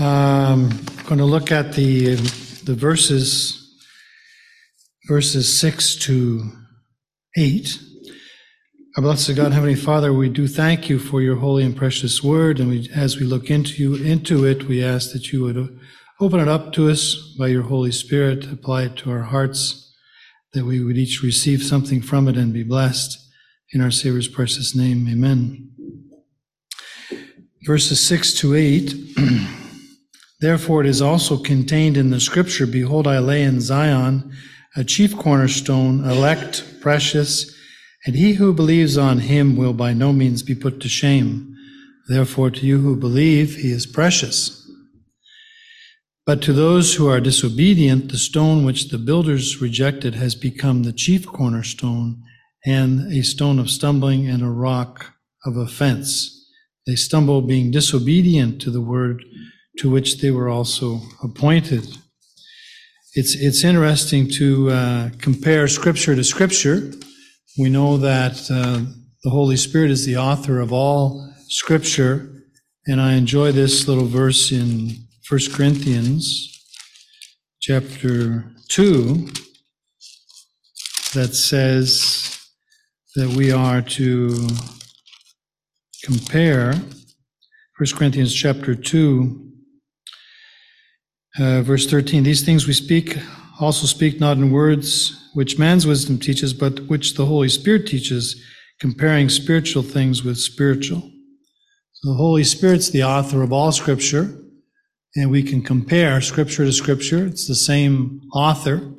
Um, going to look at the the verses verses six to eight. Our blessed God, Heavenly Father, we do thank you for your holy and precious word, and we, as we look into you into it, we ask that you would open it up to us by your Holy Spirit, apply it to our hearts, that we would each receive something from it and be blessed. In our Savior's precious name, Amen. Verses six to eight. Therefore, it is also contained in the Scripture: Behold, I lay in Zion a chief cornerstone, elect, precious and he who believes on him will by no means be put to shame. Therefore, to you who believe, he is precious. But to those who are disobedient, the stone which the builders rejected has become the chief cornerstone and a stone of stumbling and a rock of offense. They stumble being disobedient to the word to which they were also appointed. It's, it's interesting to uh, compare scripture to scripture we know that uh, the Holy Spirit is the author of all Scripture, and I enjoy this little verse in 1 Corinthians chapter 2 that says that we are to compare 1 Corinthians chapter 2 uh, verse 13 these things we speak also speak not in words which man's wisdom teaches, but which the Holy Spirit teaches, comparing spiritual things with spiritual. So the Holy Spirit's the author of all Scripture, and we can compare Scripture to Scripture. It's the same author.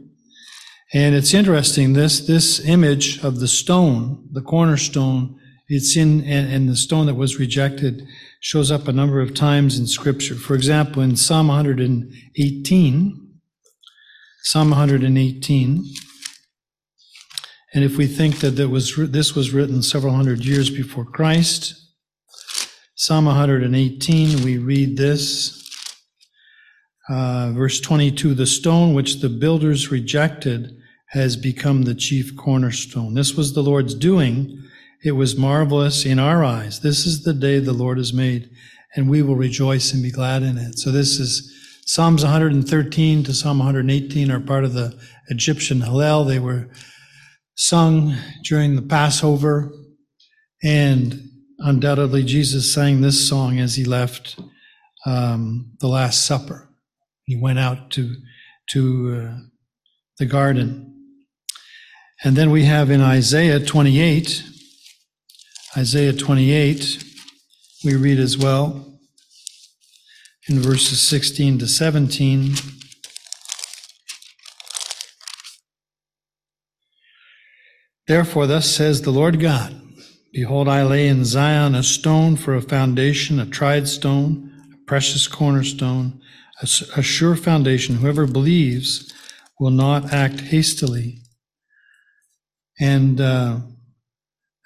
And it's interesting, this, this image of the stone, the cornerstone, it's in, and the stone that was rejected shows up a number of times in Scripture. For example, in Psalm 118, Psalm 118, and if we think that was, this was written several hundred years before Christ, Psalm 118, we read this. Uh, verse 22 The stone which the builders rejected has become the chief cornerstone. This was the Lord's doing. It was marvelous in our eyes. This is the day the Lord has made, and we will rejoice and be glad in it. So this is Psalms 113 to Psalm 118 are part of the Egyptian Hallel. They were sung during the Passover, and undoubtedly Jesus sang this song as he left um, the Last Supper. He went out to to uh, the garden, and then we have in Isaiah 28. Isaiah 28, we read as well in verses 16 to 17. Therefore, thus says the Lord God Behold, I lay in Zion a stone for a foundation, a tried stone, a precious cornerstone, a, a sure foundation. Whoever believes will not act hastily. And, uh,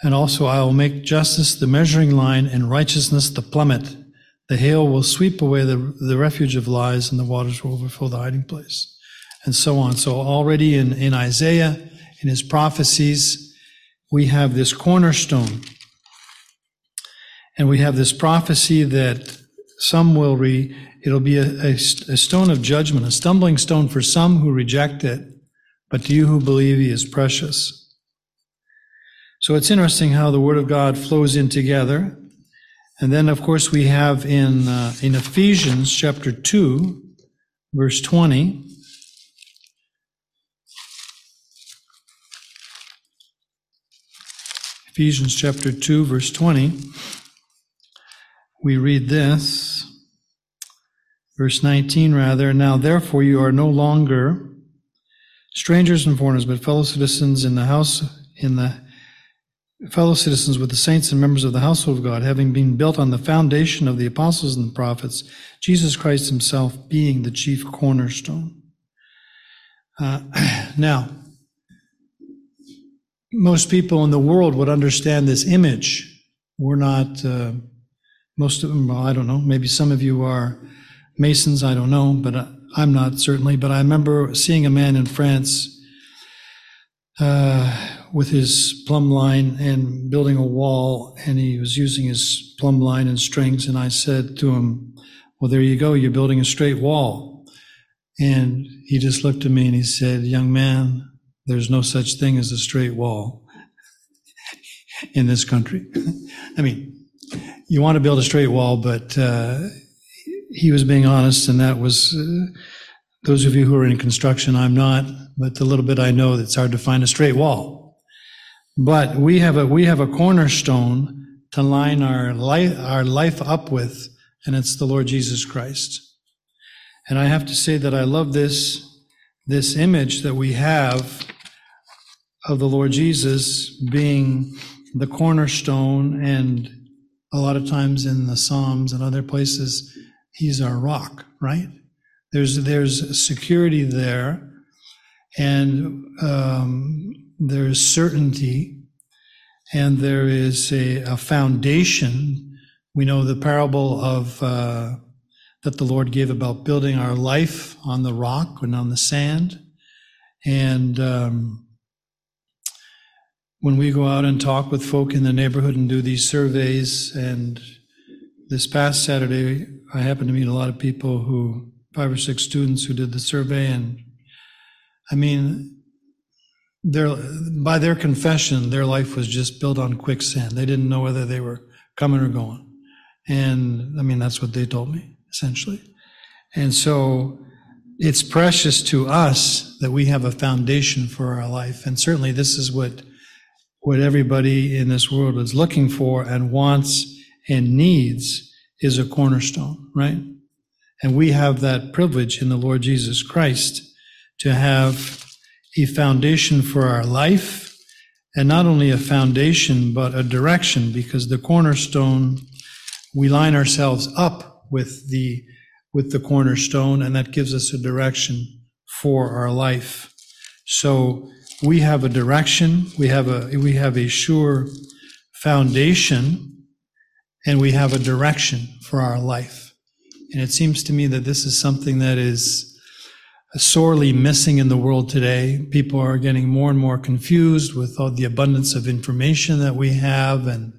and also, I will make justice the measuring line and righteousness the plummet. The hail will sweep away the, the refuge of lies, and the waters will overflow the hiding place. And so on. So, already in, in Isaiah, in his prophecies, we have this cornerstone. And we have this prophecy that some will re, it'll be a, a, a, stone of judgment, a stumbling stone for some who reject it, but to you who believe he is precious. So it's interesting how the Word of God flows in together. And then, of course, we have in, uh, in Ephesians chapter 2, verse 20, Ephesians chapter 2, verse 20, we read this. Verse 19, rather, now therefore you are no longer strangers and foreigners, but fellow citizens in the house, in the fellow citizens with the saints and members of the household of God, having been built on the foundation of the apostles and the prophets, Jesus Christ himself being the chief cornerstone. Uh, now, most people in the world would understand this image. We're not, uh, most of them, well, I don't know, maybe some of you are Masons, I don't know, but uh, I'm not certainly. But I remember seeing a man in France uh, with his plumb line and building a wall, and he was using his plumb line and strings. And I said to him, Well, there you go. You're building a straight wall. And he just looked at me and he said, Young man, there's no such thing as a straight wall in this country. I mean, you want to build a straight wall, but uh, he was being honest, and that was uh, those of you who are in construction. I'm not, but the little bit I know, it's hard to find a straight wall. But we have a we have a cornerstone to line our life our life up with, and it's the Lord Jesus Christ. And I have to say that I love this this image that we have of the Lord Jesus being the cornerstone and a lot of times in the Psalms and other places, he's our rock, right? There's there's security there, and um, there's certainty, and there is a, a, foundation. We know the parable of uh, that the Lord gave about building our life on the rock and on the sand, and um, when we go out and talk with folk in the neighborhood and do these surveys, and this past Saturday, I happened to meet a lot of people who, five or six students who did the survey, and I mean, their, by their confession, their life was just built on quicksand. They didn't know whether they were coming or going. And I mean, that's what they told me, essentially. And so it's precious to us that we have a foundation for our life. And certainly this is what what everybody in this world is looking for and wants and needs is a cornerstone, right? And we have that privilege in the Lord Jesus Christ to have a foundation for our life and not only a foundation, but a direction because the cornerstone, we line ourselves up with the, with the cornerstone and that gives us a direction for our life. So we have a direction, we have a we have a sure foundation, and we have a direction for our life. And it seems to me that this is something that is sorely missing in the world today. People are getting more and more confused with all the abundance of information that we have and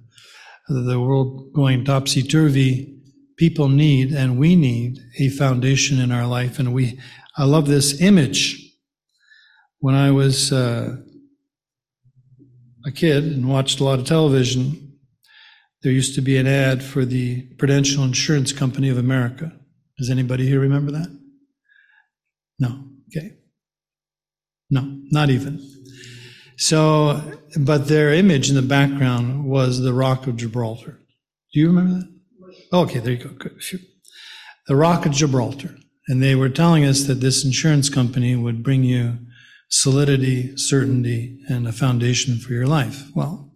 the world going topsy turvy. People need and we need a foundation in our life. And we, I love this image when I was uh, a kid and watched a lot of television, there used to be an ad for the Prudential Insurance Company of America. Does anybody here remember that? No. Okay. No, not even. So, but their image in the background was the Rock of Gibraltar. Do you remember that? Okay, there you go. Good. The Rock of Gibraltar. And they were telling us that this insurance company would bring you solidity, certainty, and a foundation for your life. Well,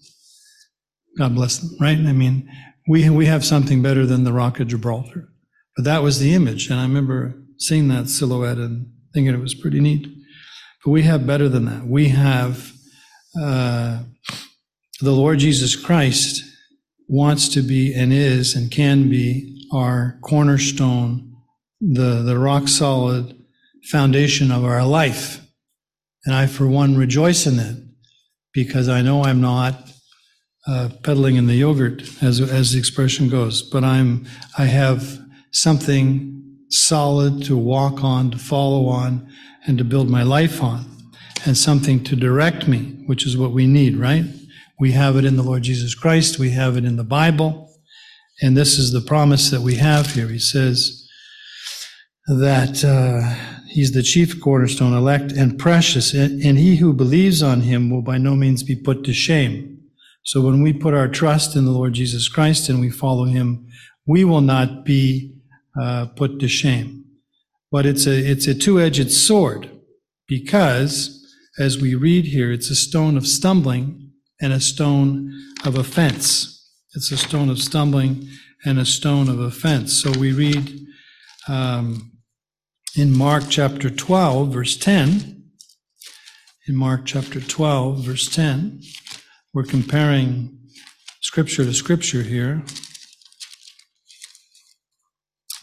God bless them, right? I mean, we, we have something better than the Rock of Gibraltar. But that was the image. And I remember seeing that silhouette and thinking it was pretty neat. But we have better than that. We have uh, the Lord Jesus Christ wants to be and is and can be our cornerstone, the, the rock solid foundation of our life. And I, for one, rejoice in it because I know I'm not uh, peddling in the yogurt, as, as the expression goes, but I'm, I have something solid to walk on, to follow on, and to build my life on, and something to direct me, which is what we need, right? We have it in the Lord Jesus Christ, we have it in the Bible, and this is the promise that we have here. He says that. Uh, He's the chief cornerstone, elect and precious, and he who believes on him will by no means be put to shame. So when we put our trust in the Lord Jesus Christ and we follow him, we will not be uh, put to shame. But it's a, it's a two-edged sword because, as we read here, it's a stone of stumbling and a stone of offense. It's a stone of stumbling and a stone of offense. So we read um, in Mark chapter 12, verse 10, in Mark chapter 12, verse 10, we're comparing scripture to scripture here.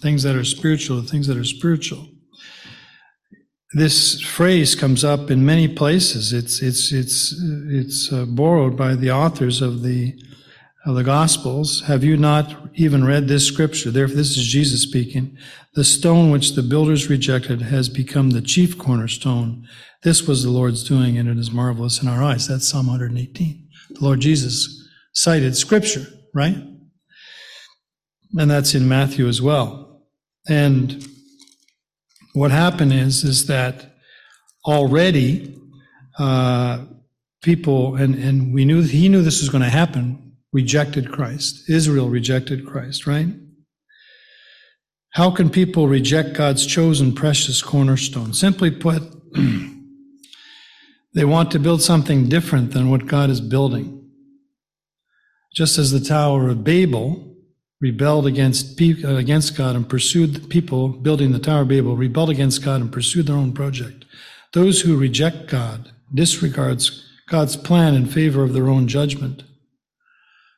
Things that are spiritual to things that are spiritual. This phrase comes up in many places. It's it's it's it's uh, borrowed by the authors of the of the Gospels, have you not even read this scripture? Therefore, this is Jesus speaking. The stone which the builders rejected has become the chief cornerstone. This was the Lord's doing, and it is marvelous in our eyes. That's Psalm 118. Lord Jesus cited scripture, right? And that's in Matthew as well. And what happened is, is that already uh, people, and, and we knew he knew this was going to happen rejected Christ. Israel rejected Christ, right? How can people reject God's chosen precious cornerstone? Simply put, they want to build something different than what God is building. Just as the Tower of Babel rebelled against, uh, against God and pursued the people building the Tower of Babel, rebelled against God and pursued their own project. Those who reject God disregards God's plan in favor of their own judgment.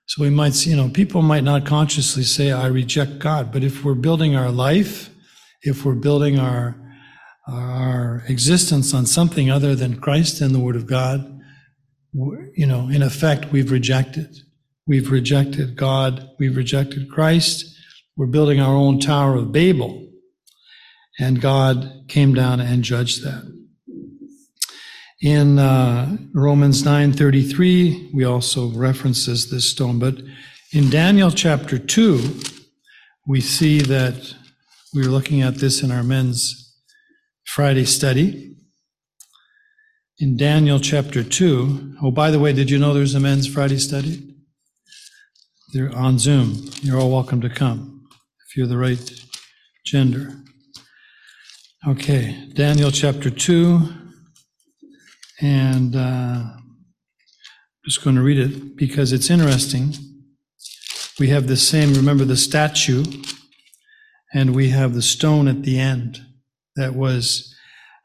So we might see, you know, people might not consciously say, I reject God, but if we're building our life, if we're building our, our existence on something other than Christ and the Word of God, you know, in effect, we've rejected. We've rejected God. We've rejected Christ. We're building our own Tower of Babel. And God came down and judged that. In uh, Romans 9:33, we also references this stone, but in Daniel chapter 2, we see that we were looking at this in our men's Friday study. In Daniel chapter 2, oh, by the way, did you know there's a men's Friday study? They're on Zoom. You're all welcome to come if you're the right gender. Okay, Daniel chapter 2. And uh, I'm just going to read it because it's interesting. We have the same, remember the statue, and we have the stone at the end. That was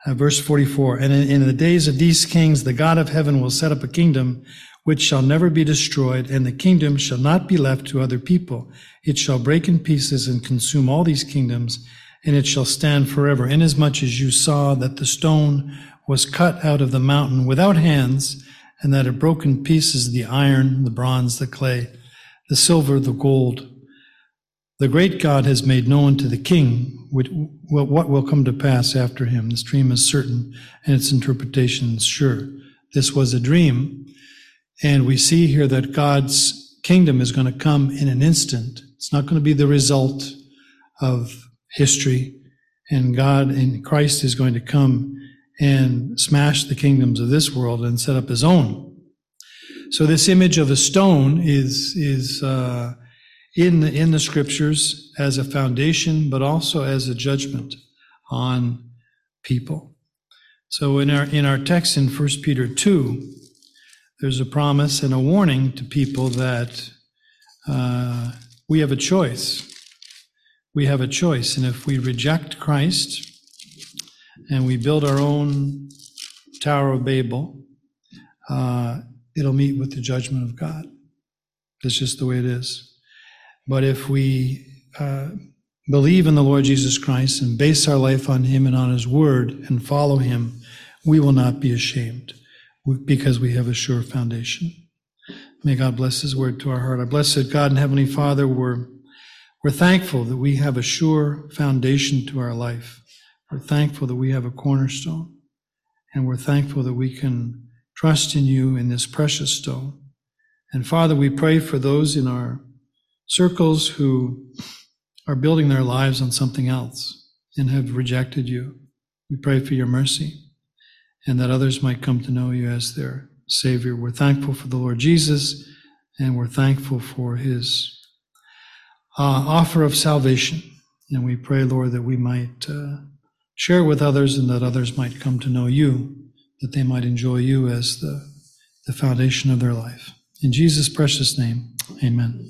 uh, verse 44. And in, in the days of these kings, the God of heaven will set up a kingdom which shall never be destroyed, and the kingdom shall not be left to other people. It shall break in pieces and consume all these kingdoms, and it shall stand forever. Inasmuch as you saw that the stone was cut out of the mountain without hands, and that it broke in pieces the iron, the bronze, the clay, the silver, the gold. The great God has made known to the king what will come to pass after him. This dream is certain, and its interpretation is sure. This was a dream, and we see here that God's kingdom is going to come in an instant. It's not going to be the result of history, and God and Christ is going to come and smash the kingdoms of this world and set up his own. So this image of a stone is is uh, in the, in the scriptures as a foundation, but also as a judgment on people. So in our in our text in 1 Peter two, there's a promise and a warning to people that uh, we have a choice. We have a choice, and if we reject Christ and we build our own Tower of Babel, uh, it'll meet with the judgment of God. That's just the way it is. But if we uh, believe in the Lord Jesus Christ and base our life on Him and on His Word and follow Him, we will not be ashamed because we have a sure foundation. May God bless His Word to our heart. Our blessed God and Heavenly Father, we're, we're thankful that we have a sure foundation to our life. We're thankful that we have a cornerstone, and we're thankful that we can trust in you in this precious stone. And Father, we pray for those in our circles who are building their lives on something else and have rejected you. We pray for your mercy and that others might come to know you as their Savior. We're thankful for the Lord Jesus and we're thankful for his uh, offer of salvation. And we pray, Lord, that we might uh, share with others and that others might come to know you, that they might enjoy you as the, the foundation of their life. In Jesus' precious name, amen.